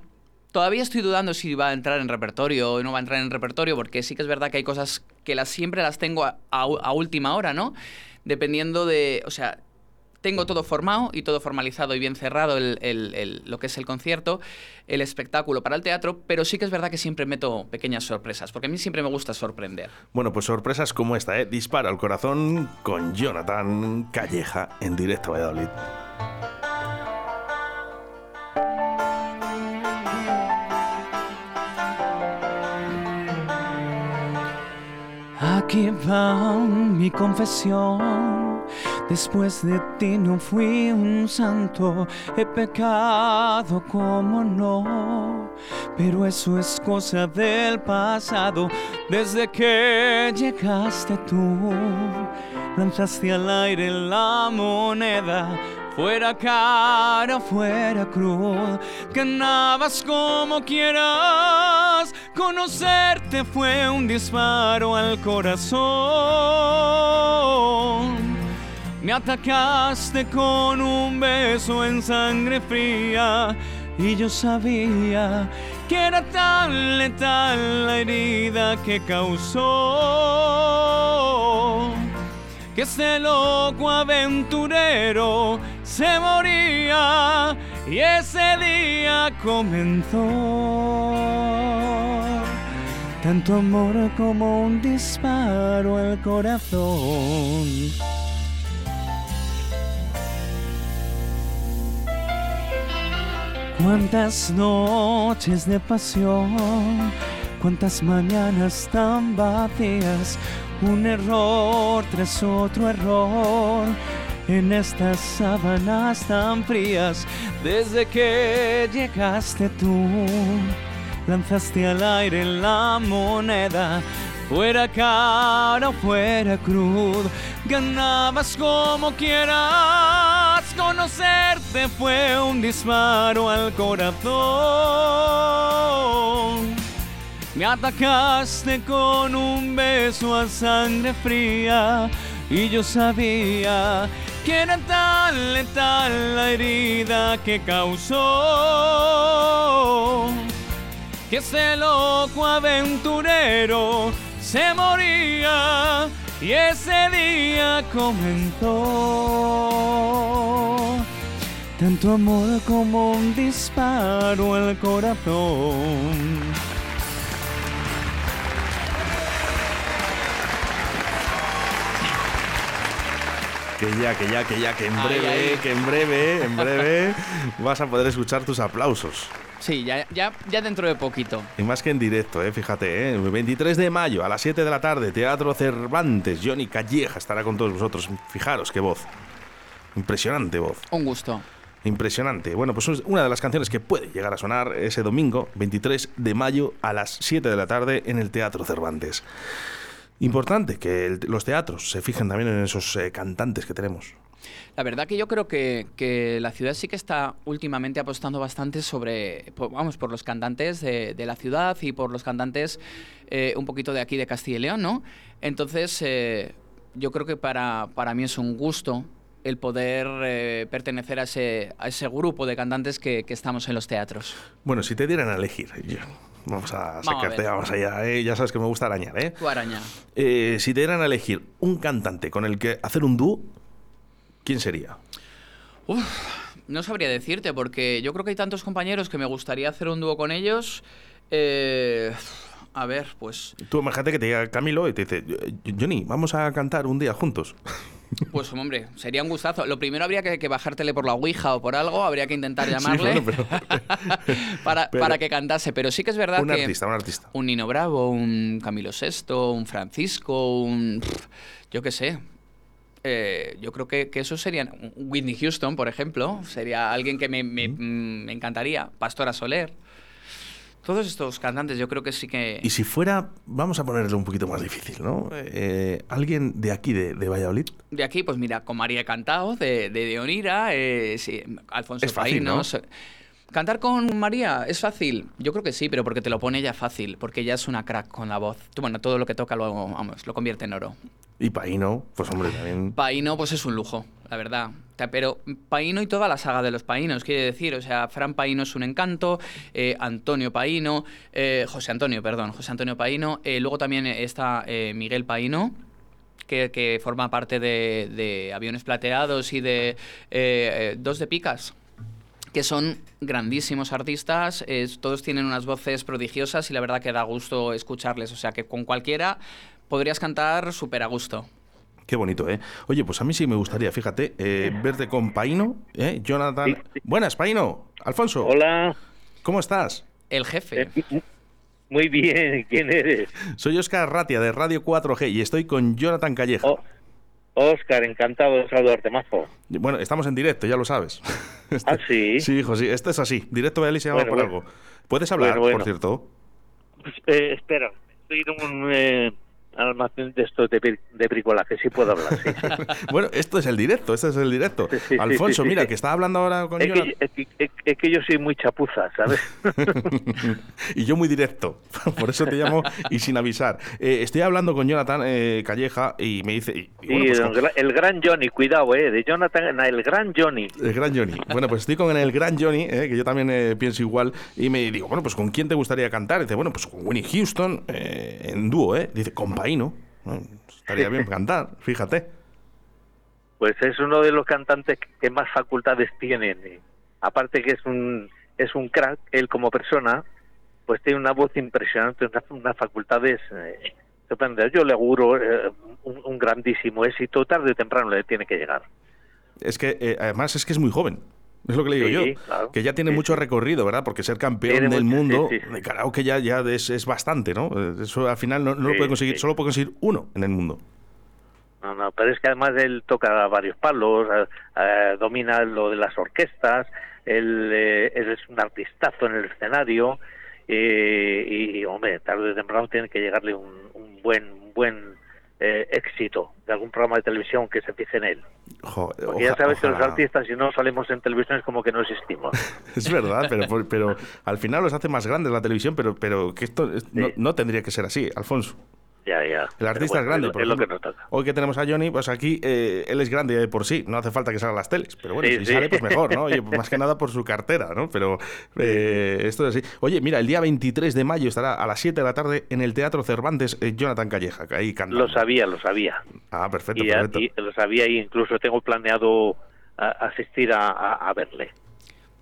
Todavía estoy dudando si va a entrar en repertorio o no va a entrar en repertorio, porque sí que es verdad que hay cosas que las, siempre las tengo a, última hora, ¿no? Dependiendo de... O sea, tengo todo formado y todo formalizado y bien cerrado el- lo que es el concierto, el espectáculo para el teatro, pero sí que es verdad que siempre meto pequeñas sorpresas, porque a mí siempre me gusta sorprender. Bueno, pues sorpresas como esta, ¿eh? Dispara al corazón con Jonathan Calleja en directo a Valladolid. Aquí va mi confesión. Después de ti no fui un santo, he pecado como no. Pero eso es cosa del pasado. Desde que llegaste tú, lanzaste al aire la moneda. Fuera cara, fuera cruz, ganabas como quieras. Conocerte fue un disparo al corazón. Me atacaste con un beso en sangre fría y yo sabía que era tan letal la herida que causó que este loco aventurero se moría y ese día comenzó tanto amor como un disparo al corazón. Cuántas noches de pasión, cuántas mañanas tan vacías, un error tras otro error, en estas sábanas tan frías, desde que llegaste tú, lanzaste al aire la moneda. Fuera cara o fuera cruz, ganabas como quieras. Conocerte fue un disparo al corazón. Me atacaste con un beso a sangre fría y yo sabía que era tan la herida que causó que ese loco aventurero se moría y ese día comenzó tanto amor como un disparo al corazón. Que ya, que ya, que ya, que en breve, ay. que en breve, en breve vas a poder escuchar tus aplausos. Sí, ya, ya, ya dentro de poquito. Y más que en directo, ¿eh? fíjate, ¿eh? 23 de mayo a las 7 de la tarde, Teatro Cervantes, Johnny Calleja estará con todos vosotros. Fijaros qué voz. Impresionante voz. Un gusto. Impresionante. Bueno, pues es una de las canciones que puede llegar a sonar ese domingo, 23 de mayo a las 7 de la tarde en el Teatro Cervantes. Importante que el- los teatros se fijen también en esos eh, cantantes que tenemos. La verdad que yo creo que, que la ciudad sí que está últimamente apostando bastante sobre, vamos, por los cantantes de, de la ciudad y por los cantantes eh, un poquito de aquí de Castilla y León, ¿no? Entonces, eh, yo creo que para, para mí es un gusto el poder eh, pertenecer a ese, a ese grupo de cantantes que, que estamos en los teatros. Bueno, si te dieran a elegir, yo- vamos a Vamos a sacarte, vamos allá, ¿eh? ya sabes que me gusta arañar, ¿eh? Araña. Eh, si te dieran a elegir un cantante con el que hacer un dúo, ¿quién sería? No sabría decirte, porque yo creo que hay tantos compañeros que me gustaría hacer un dúo con ellos. Eh, a ver, pues, Tú imagínate que te llega Camilo y te dice, Johnny, vamos a cantar un día juntos. Pues hombre, sería un gustazo. Lo primero habría que, que bajártele por la Ouija o por algo, habría que intentar llamarle bueno, pero- para, pero- para que cantase. Pero sí que es verdad un que artista, un artista. un Nino Bravo, un Camilo VI, un Francisco, un... yo qué sé. Eh, yo creo que, que eso serían... un Whitney Houston, por ejemplo, sería alguien que me, me- me encantaría. Pastora Soler. Todos estos cantantes yo creo que sí que... Y si fuera, vamos a ponerle un poquito más difícil, ¿no? Eh, ¿Alguien de aquí, de, de Valladolid? De aquí, pues mira, con María Cantao, de, de, de Onira, eh, sí, Alfonso Es fácil. ¿Cantar con María es fácil? Yo creo que sí, pero porque te lo pone ella fácil, porque ella es una crack con la voz. Tú, Bueno, todo lo que toca lo, vamos, lo convierte en oro. Y Paino, pues hombre, también. Paino, pues es un lujo, la verdad. Pero Paino y toda la saga de los Painos, quiere decir, o sea, Fran Paino es un encanto, eh, Antonio Paino, eh, José Antonio, perdón, José Antonio Paino, eh, luego también está eh, Miguel Paino, que, forma parte de, Aviones Plateados y de Dos de Picas, que son grandísimos artistas, todos tienen unas voces prodigiosas y la verdad que da gusto escucharles, o sea que con cualquiera podrías cantar súper a gusto. Qué bonito, ¿eh? Oye, pues a mí sí me gustaría, fíjate, eh, verte con Paino, ¿eh? Jonathan. Buenas, Paino. Alfonso. Hola. ¿Cómo estás? El jefe. Muy bien, ¿quién eres? Soy Oscar Ratia de Radio 4G y estoy con Jonathan Calleja. Oscar, encantado de saludarte, majo. Bueno, estamos en directo, ya lo sabes. ¿Ah, sí? Sí, hijo, sí. Esto es así. Directo se llama Bueno, por bueno. algo. ¿Puedes hablar, Bueno, bueno. por cierto? Pues, eh, espera, estoy en un eh, almacén de estos de, de bricolaje, sí puedo hablar, sí. bueno, esto es el directo, este es el directo. sí, Alfonso, sí, mira, sí. que estaba hablando ahora con Es que, es, es- es que yo soy muy chapuza, ¿sabes? y yo muy directo, por eso te llamo y sin avisar. Eh, estoy hablando con Jonathan eh, Calleja y me dice... y- y bueno, pues el, con- gra- el gran Johnny, cuidado, ¿eh? De Jonathan, el gran Johnny. El gran Johnny. Bueno, pues estoy con el gran Johnny, eh, que yo también eh, pienso igual, y me digo, bueno, pues ¿con quién te gustaría cantar? dice, bueno, pues con Winnie Houston, eh, en dúo, ¿eh? Dice, Paino. Bueno, estaría bien cantar, fíjate. Pues es uno de los cantantes que más facultades tienen. eh. Aparte que es un es un crack, él como persona, pues tiene una voz impresionante, unas, unas facultades eh, estupendas. Yo le auguro eh, un, un grandísimo éxito, tarde o temprano le tiene que llegar. Es que, eh, además, es que es muy joven. Es lo que le digo Sí, yo. claro. Que ya tiene Sí, mucho recorrido, ¿verdad? Porque ser campeón del mucho- mundo de karaoke ya, ya es, es bastante, ¿no? Eh, Eso al final no, no lo puede conseguir, solo puede conseguir uno en el mundo. No, no, pero es que además él toca varios palos, eh, eh, domina lo de las orquestas, él, eh, él es un artistazo en el escenario eh, y, hombre, tarde o temprano tiene que llegarle un, un buen un buen eh, éxito de algún programa de televisión que se fije en él. Jo, Porque ya sabes que los artistas si no salimos en televisión es como que no existimos. Es verdad, pero, pero al final los hace más grandes la televisión, pero, pero que esto es- no, no tendría que ser así, Alfonso. Ya, ya. El artista es grande. bueno, por Es, lo que nos toca. Hoy que tenemos a Johnny, pues aquí eh, él es grande ya de por sí, no hace falta que salga a las teles. Pero bueno, Sí, si sí. sale, pues mejor, ¿no? Oye, más que nada por su cartera, ¿no? Pero eh, esto es así. Oye, mira, el día 23 de mayo estará a las 7 de la tarde en el Teatro Cervantes eh, Jonathan Calleja, que ahí canta. Lo sabía, lo sabía. Ah, perfecto, y, perfecto. y lo sabía y incluso tengo planeado a- asistir a, a- a verle.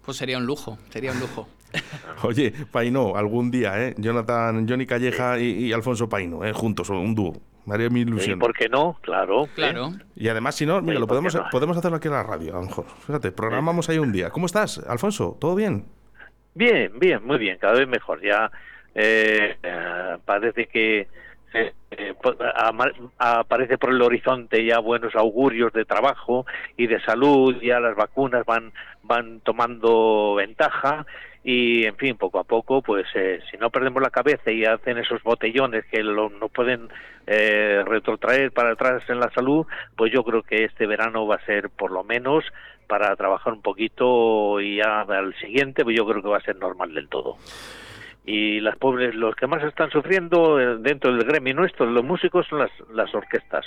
Pues sería un lujo, sería un lujo. Oye, Paino, algún día, ¿eh? Jonathan, Johnny Calleja y, y Alfonso Paino, ¿eh? Juntos, un dúo. Me haría mi ¿Y ilusión. por qué no? Claro. Claro. Y además, si no, mira, lo ¿por qué podemos, no? podemos hacerlo aquí en la radio, a lo mejor. Fíjate, programamos ahí un día. ¿Cómo estás, Alfonso? ¿Todo bien? Bien, bien, muy bien, cada vez mejor. Ya eh, eh, parece que se, eh, ama- aparece por el horizonte ya buenos augurios de trabajo y de salud, ya las vacunas van van tomando ventaja y en fin poco a poco pues eh, si no perdemos la cabeza y hacen esos botellones que lo, nos pueden eh, retrotraer para atrás en la salud pues yo creo que este verano va a ser por lo menos para trabajar un poquito y ya al siguiente pues yo creo que va a ser normal del todo. Y las pobres los que más están sufriendo eh, dentro del gremio nuestro los músicos son las las orquestas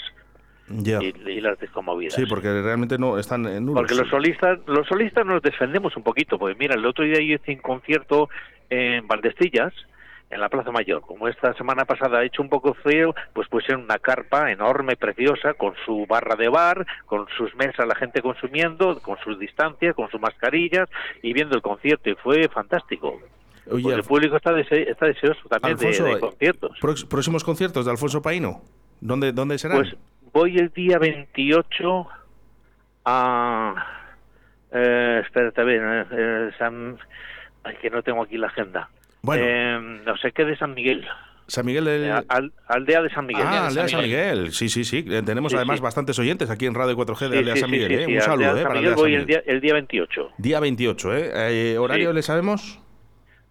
Y, y las desconmovidas Sí, porque realmente no están en nulos. porque los solistas, los solistas nos defendemos un poquito, porque mira, el otro día yo hice un concierto en Valdestillas, en la Plaza Mayor. Como esta semana pasada ha hecho un poco frío, pues pusieron una carpa enorme, preciosa, con su barra de bar, con sus mesas, la gente consumiendo, con sus distancias, con sus mascarillas y viendo el concierto y fue fantástico. Oye, Porque el público está, dese- está deseoso también de- Alfonso, de, eh, conciertos. próximos conciertos de Alfonso Paino. ¿Dónde, dónde serán? Pues voy el día 28 a... Eh, espérate, a ver, eh, eh, San- Ay, que no tengo aquí la agenda. Bueno. Eh, no sé qué de San Miguel. San Miguel del... Eh, al- aldea de San Miguel. Ah, Aldea de San Miguel. Sí, sí, sí. Eh, Tenemos Sí, además sí. bastantes oyentes aquí en Radio 4G de Sí, Aldea San Miguel. ¿eh? Un Aldea saludo, de ¿eh? San Para Aldea San voy el día, el día 28. Día 28, ¿eh? Eh, ¿Horario le sabemos?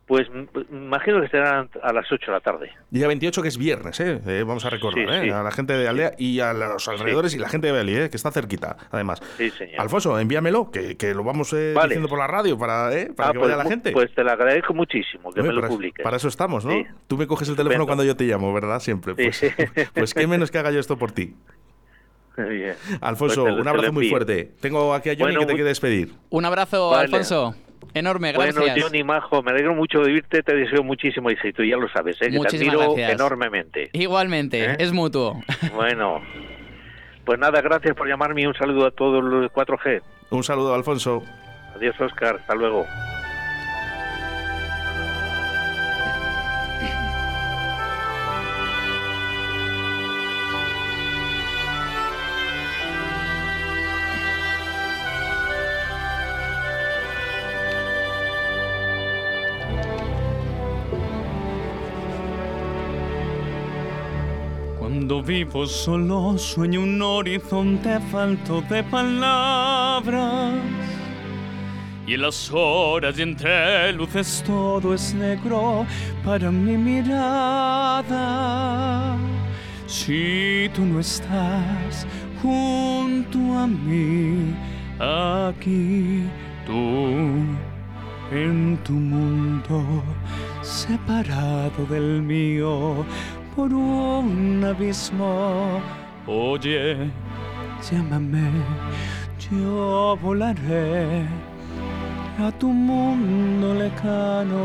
Pues m- imagino que serán a las 8 de la tarde. Día 28 que es viernes, ¿eh? Eh, vamos a recordar, Sí, ¿eh? sí. A la gente de Aldea y a los alrededores y la gente de Beli, ¿eh? Que está cerquita, además. Sí, señor. Alfonso, envíamelo, que, que lo vamos eh, Vale. diciendo por la radio para, ¿eh? para Ah, que pues, vaya la gente. Pues te lo agradezco muchísimo que me lo para, publiques. para eso estamos, ¿no? Sí. Tú me coges el teléfono cuando yo te llamo, ¿verdad? Siempre. Pues, Sí. pues qué menos que haga yo esto por ti. Bien. Alfonso, Pues te un abrazo muy fuerte. Tengo aquí a Johnny Bueno, que te quiere despedir. Un abrazo, Vale. Alfonso. Enorme, gracias. Bueno, Johnny Majo, me alegro mucho de oírte, te deseo muchísimo éxito, ya lo sabes, ¿eh? que te Muchísimas admiro gracias. enormemente. Igualmente, ¿Eh? es mutuo. Bueno, pues nada, gracias por llamarme y un saludo a todos los de 4G. Un saludo, Alfonso. Adiós, Oscar, hasta luego. Cuando vivo solo sueño un horizonte falto de palabras. Y en las horas y entre luces todo es negro para mi mirada. Si tú no estás junto a mí, aquí tú en tu mundo separado del mío por un abismo. Oye, llámame, yo volaré a tu mundo lejano.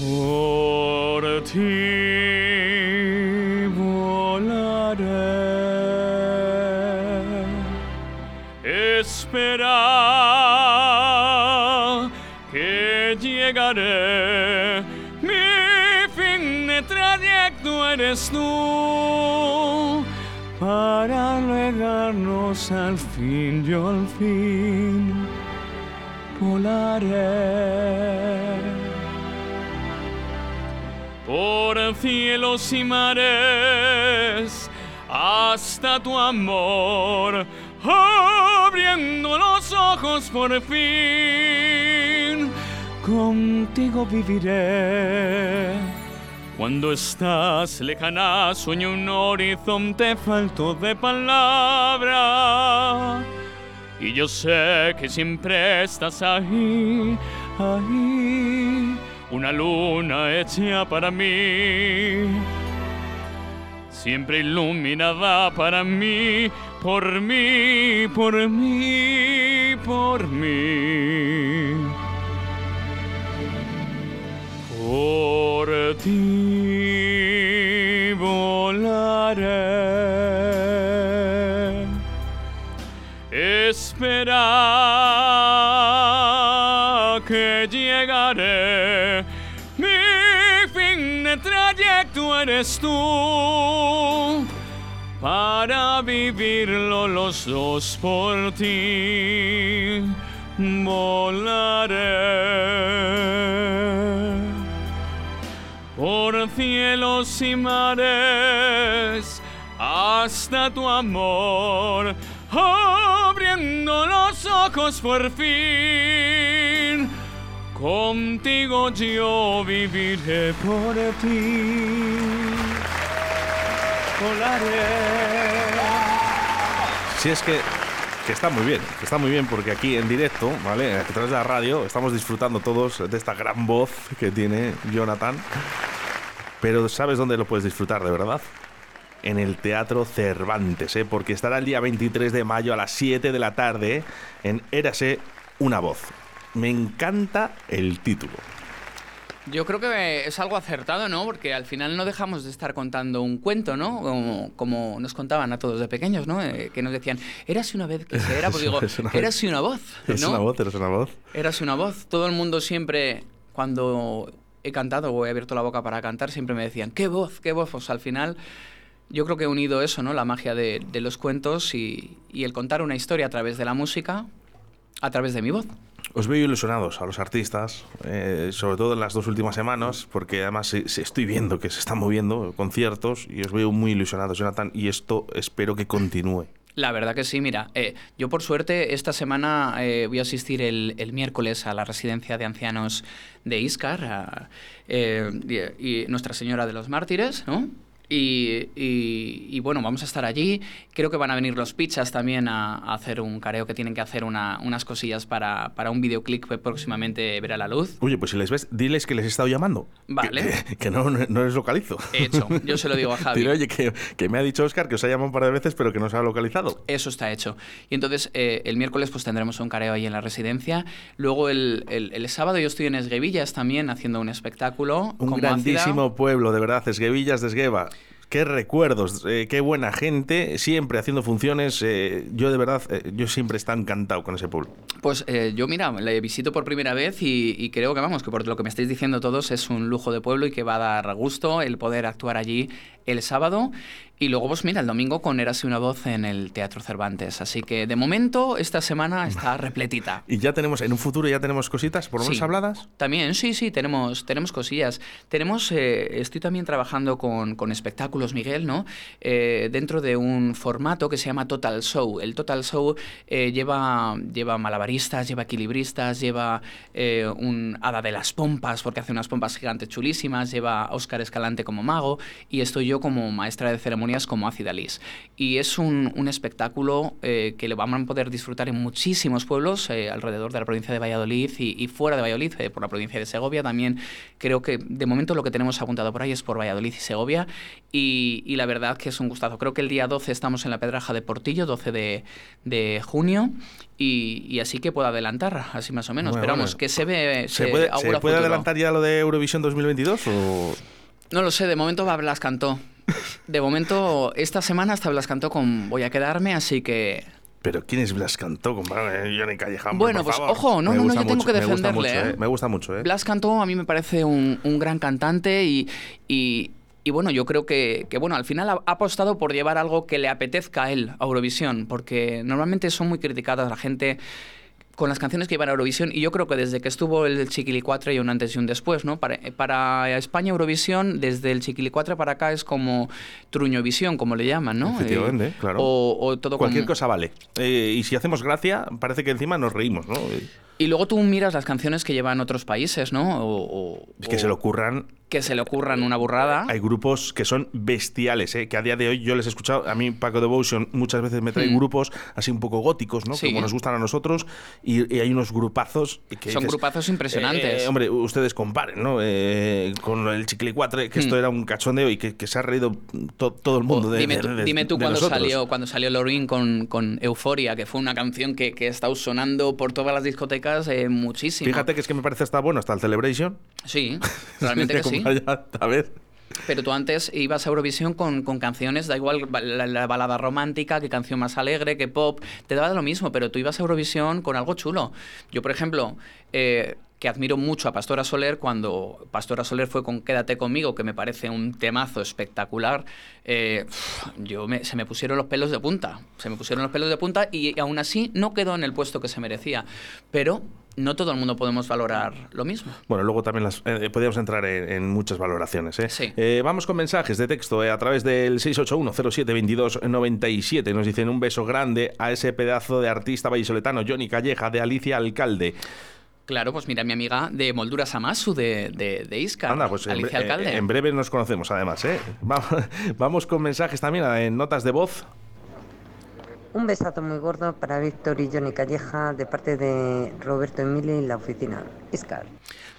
Por ti eres tú. Para llegarnos al fin, yo al fin volaré por cielos y mares hasta tu amor, abriendo los ojos por fin, contigo viviré. Cuando estás lejana, sueño un horizonte falto de palabra. Y yo sé que siempre estás ahí, ahí, una luna hecha para mí. Siempre iluminada para mí, por mí, por mí, por mí. Ti volaré. Espera que llegaré. Mi fin de trayecto eres tú. Para vivirlo los dos por ti. Volaré cielos y mares hasta tu amor, abriendo los ojos por fin. Contigo yo viviré por ti. Volaré. Si es que, que está muy bien, que está muy bien porque aquí en directo, ¿vale? A través de la radio, estamos disfrutando todos de esta gran voz que tiene Jonathan. Pero ¿sabes dónde lo puedes disfrutar de verdad? En el Teatro Cervantes, ¿eh? Porque estará el día 23 de mayo a las 7 de la tarde en Érase una voz. Me encanta el título. Yo creo que es algo acertado, ¿no? Porque al final no dejamos de estar contando un cuento, ¿no? Como, como nos contaban a todos de pequeños, ¿no? Eh, que nos decían, érase una vez que se era, pues digo, una una voz, ¿no? Es una voz, eres una voz. Érase una voz. Todo el mundo siempre, cuando he cantado o he abierto la boca para cantar, siempre me decían, ¿qué voz? ¿Qué voz? Pues al final yo creo que he unido eso, ¿no? La magia de, los cuentos y, el contar una historia a través de la música, a través de mi voz. Os veo ilusionados a los artistas, eh, sobre todo en las dos últimas semanas, porque además se- se- estoy viendo que se están moviendo conciertos y os veo muy ilusionados, Jonathan, y esto espero que continúe. La verdad que sí, mira, eh, yo por suerte esta semana eh, voy a asistir el, el miércoles a la residencia de ancianos de Iscar eh, y Nuestra Señora de los Mártires, ¿no? Y, y- y, bueno, vamos a estar allí. Creo que van a venir los pizzas también a, a hacer un careo, que tienen que hacer una- unas cosillas para, para un videoclip que próximamente verá la luz. Oye, pues si les ves, diles que les he estado llamando. Vale. Que, que no, no, no les localizo. Hecho, yo se lo digo a Javi. Dile, oye, que, que me ha dicho Oscar que os ha llamado un par de veces, pero que no se ha localizado. Eso está hecho. Y entonces eh, el miércoles pues tendremos un careo ahí en la residencia. Luego el, el- el sábado yo estoy en Esguevillas también haciendo un espectáculo. Un grandísimo ácida. pueblo, de verdad, Esguevillas de Esgueva. Qué recuerdos, eh, qué buena gente, siempre haciendo funciones. eh, yo de verdad, eh, yo siempre está encantado con ese pueblo. Pues yo mira, le visito por primera vez y creo que vamos, que por lo que me estáis diciendo todos es un lujo de pueblo y que va a dar gusto el poder actuar allí el sábado. Y luego, pues mira, el domingo con Érase una voz en el Teatro Cervantes. Así que de momento esta semana está repletita. Y ya tenemos, en un futuro ya tenemos cositas, por lo menos Sí. habladas. También, sí, sí, tenemos, tenemos cosillas. Tenemos, eh, estoy también trabajando con, con espectáculos, Miguel, ¿no? Eh, dentro de un formato que se llama Total Show. El Total Show eh, lleva, lleva malabaristas, lleva equilibristas, lleva un hada de las pompas, porque hace unas pompas gigantes chulísimas, lleva a Óscar Escalante como mago, y estoy yo como maestra de como Ácida Lis. Y es un, un espectáculo eh, que lo van a poder disfrutar en muchísimos pueblos eh, alrededor de la provincia de Valladolid y, y fuera de Valladolid, eh, por la provincia de Segovia. También creo que de momento lo que tenemos apuntado por ahí es por Valladolid y Segovia. Y, y la verdad que es un gustazo. Creo que el día 12 estamos en la Pedraja de Portillo, 12 de, de junio. Y, y así que puedo adelantar, así más o menos. Bueno, Pero vamos, bueno. que se ve. ¿Se puede, augura ¿se puede adelantar ya lo de Eurovisión 2022? O... No lo sé, de momento va Blas Cantó. De momento, esta semana hasta Blas Cantó con Voy a quedarme, así que... Pero ¿quién es Blas Cantó, compadre? Johnny hombre, Bueno, por pues, favor. ojo, no, no, no, yo tengo mucho, que me gusta defenderle, mucho, ¿eh? Me gusta mucho, ¿eh? Blas Cantó a mí me parece un, un gran cantante y, y, y bueno, yo creo que, que, bueno, al final ha apostado por llevar algo que le apetezca a él a Eurovisión, porque normalmente son muy criticadas la gente con las canciones que llevan a Eurovisión y yo creo que desde que estuvo el Chiquilicuatre hay un antes y un después, ¿no? Para, para España Eurovisión, desde el Chiquilicuatre para acá es como Truñovisión, como le llaman, ¿no? Efectivamente, Eh, claro. O, o todo Cualquier como- cosa vale. Eh, y si hacemos gracia, parece que encima nos reímos, ¿no? Y luego tú miras las canciones que llevan otros países, ¿no? O, o- Es que se le ocurran que se le ocurran una burrada. Hay grupos que son bestiales, ¿eh? que a día de hoy yo les he escuchado. A mí, Paco Devotion muchas veces me trae Hmm. grupos así un poco góticos, ¿no? Sí. Como nos gustan a nosotros. Y, y hay unos grupazos. Que Son dices, grupazos impresionantes. eh, hombre, ustedes comparen, ¿no? Eh, con el Chiquilicuatre, que esto Hmm. era un cachondeo y que, que se ha reído to- todo el mundo de dime, de- tú- de- dime tú cuando nosotros. salió, cuando salió Lorin con, con Euforia, que fue una canción que, que ha estado sonando por todas las discotecas eh, muchísimo. Fíjate que es que me parece hasta bueno, hasta el Celebration. Sí, realmente que sí. Vaya, a. Pero tú antes ibas a Eurovisión con, con canciones, da igual la, la balada romántica, que canción más alegre, que pop, te daba lo mismo, pero tú ibas a Eurovisión con algo chulo. Yo, por ejemplo, eh, que admiro mucho a Pastora Soler, cuando Pastora Soler fue con Quédate conmigo, que me parece un temazo espectacular, eh, yo se me pusieron los pelos de punta, se me pusieron los pelos de punta y aún así no quedó en el puesto que se merecía. Pero no todo el mundo podemos valorar lo mismo. Bueno, luego también las, eh, podríamos entrar en, en muchas valoraciones. ¿eh? Sí. Eh, vamos con mensajes de texto eh, a través del 681-072297. Nos dicen un beso grande a ese pedazo de artista vallisoletano, Johnny Calleja, de Alicia Alcalde. Claro, pues mira, mi amiga de Molduras Amasu de, de, de Iscar, Anda, pues en, Alicia bre- Alcalde. en breve nos conocemos además. ¿eh? Va- Vamos con mensajes también en notas de voz. Un besazo muy gordo para Víctor y Johnny Calleja de parte de Roberto Emili en la oficina. Iscar.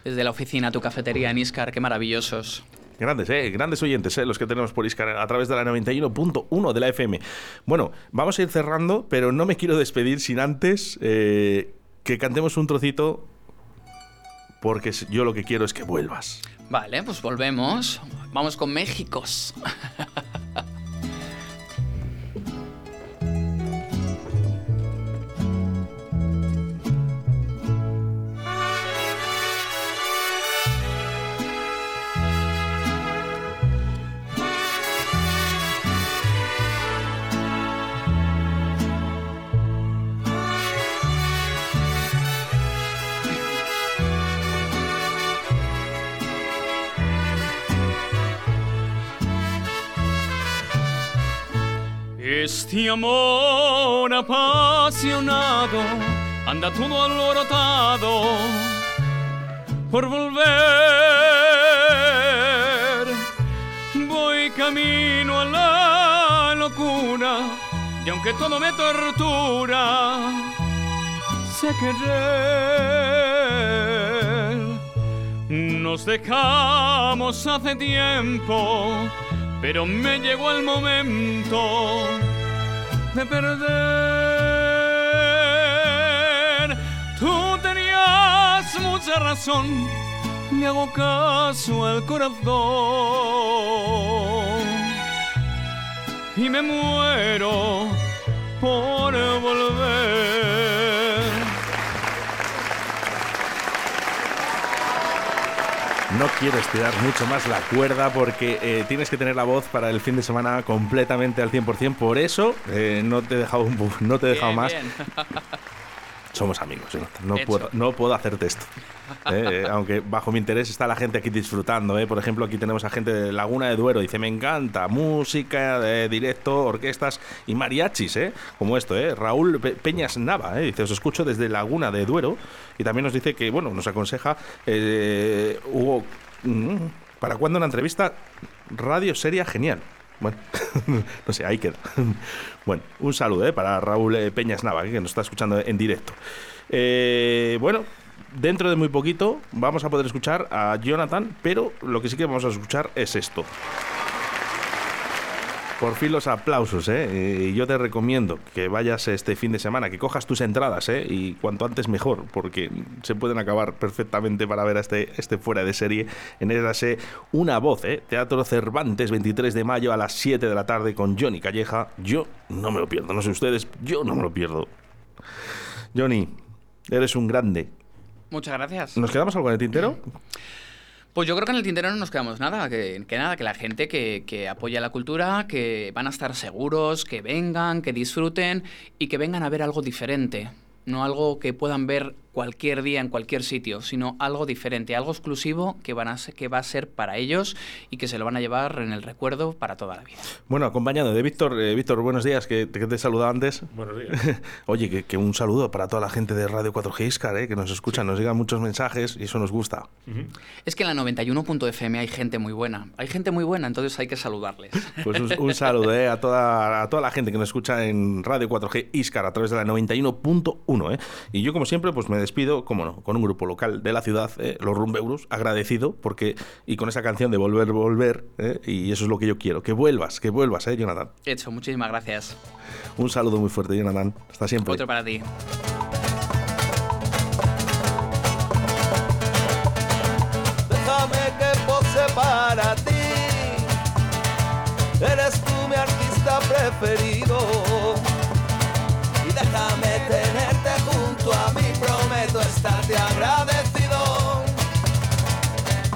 Desde la oficina, tu cafetería en Iscar, qué maravillosos. Grandes, ¿eh? Grandes oyentes, ¿eh? Los que tenemos por Iscar a través de la 91.1 de la FM. Bueno, vamos a ir cerrando, pero no me quiero despedir sin antes eh, que cantemos un trocito, porque yo lo que quiero es que vuelvas. Vale, pues volvemos. Vamos con Méxicos. Este amor apasionado anda todo alborotado por volver. Voy camino a la locura y aunque todo me tortura, sé querer. Nos dejamos hace tiempo, pero me llegó el momento de perder. Tú tenías mucha razón, le hago caso al corazón y me muero por volver. No quiero estirar mucho más la cuerda porque eh, tienes que tener la voz para el fin de semana completamente al 100%. Por eso eh, no te he dejado, no te he dejado Bien, más. bien. Somos amigos, Jonathan. No Hecho. puedo, no puedo hacerte esto. Eh, aunque bajo mi interés está la gente aquí disfrutando. eh. Por ejemplo, aquí tenemos a gente de Laguna de Duero. Dice, me encanta. Música, de directo, orquestas y mariachis, ¿eh? Como esto, ¿eh? Raúl Pe- Peñas Nava, ¿eh? Dice, os escucho desde Laguna de Duero. Y también nos dice que, bueno, nos aconseja eh, Hugo... mm, ¿Para cuándo una entrevista? Radio seria genial. Bueno, no sé, ahí queda. Bueno, un saludo ¿eh? para Raúl eh, Peñas Nava, que nos está escuchando en directo. Eh, bueno, dentro de muy poquito vamos a poder escuchar a Jonathan, pero lo que sí que vamos a escuchar es esto. Por fin los aplausos, ¿eh? Y yo te recomiendo que vayas este fin de semana, que cojas tus entradas, ¿eh? Y cuanto antes mejor, porque se pueden acabar perfectamente para ver a este, este fuera de serie en ese Una Voz, ¿eh? Teatro Cervantes, 23 de mayo a las 7 de la tarde con Johnny Calleja. Yo no me lo pierdo, no sé ustedes, yo no me lo pierdo. Johnny, eres un grande. Muchas gracias. ¿Nos quedamos algo en el tintero? Pues yo creo que en el tintero no nos quedamos nada, que, nada, que la gente que, que apoya la cultura, que van a estar seguros, que vengan, que disfruten y que vengan a ver algo diferente. No algo que puedan ver cualquier día en cualquier sitio, sino algo diferente, algo exclusivo que, van a ser- que va a ser para ellos y que se lo van a llevar en el recuerdo para toda la vida. Bueno, acompañado de Víctor. Eh, Víctor, buenos días, que, que te he saludado antes. Buenos días. Oye, que, que un saludo para toda la gente de Radio 4G Iscar, eh, que nos escucha, nos llegan muchos mensajes y eso nos gusta. Es que en la 91.fm hay gente muy buena, hay gente muy buena, entonces hay que saludarles. Pues un, un saludo eh, a, toda, a toda la gente que nos escucha en Radio 4G Iscar a través de la 91.1. Eh. Y yo, como siempre, pues me despido, como no, con un grupo local de la ciudad, eh, los Rumbeuros, agradecido, porque y con esa canción de Volver, Volver, eh, y eso es lo que yo quiero, que vuelvas, que vuelvas, eh, Jonathan. Hecho, muchísimas gracias. Un saludo muy fuerte, Jonathan. Hasta siempre. Otro para ti. Déjame que pose para ti. Eres tú mi artista preferido. enamorada.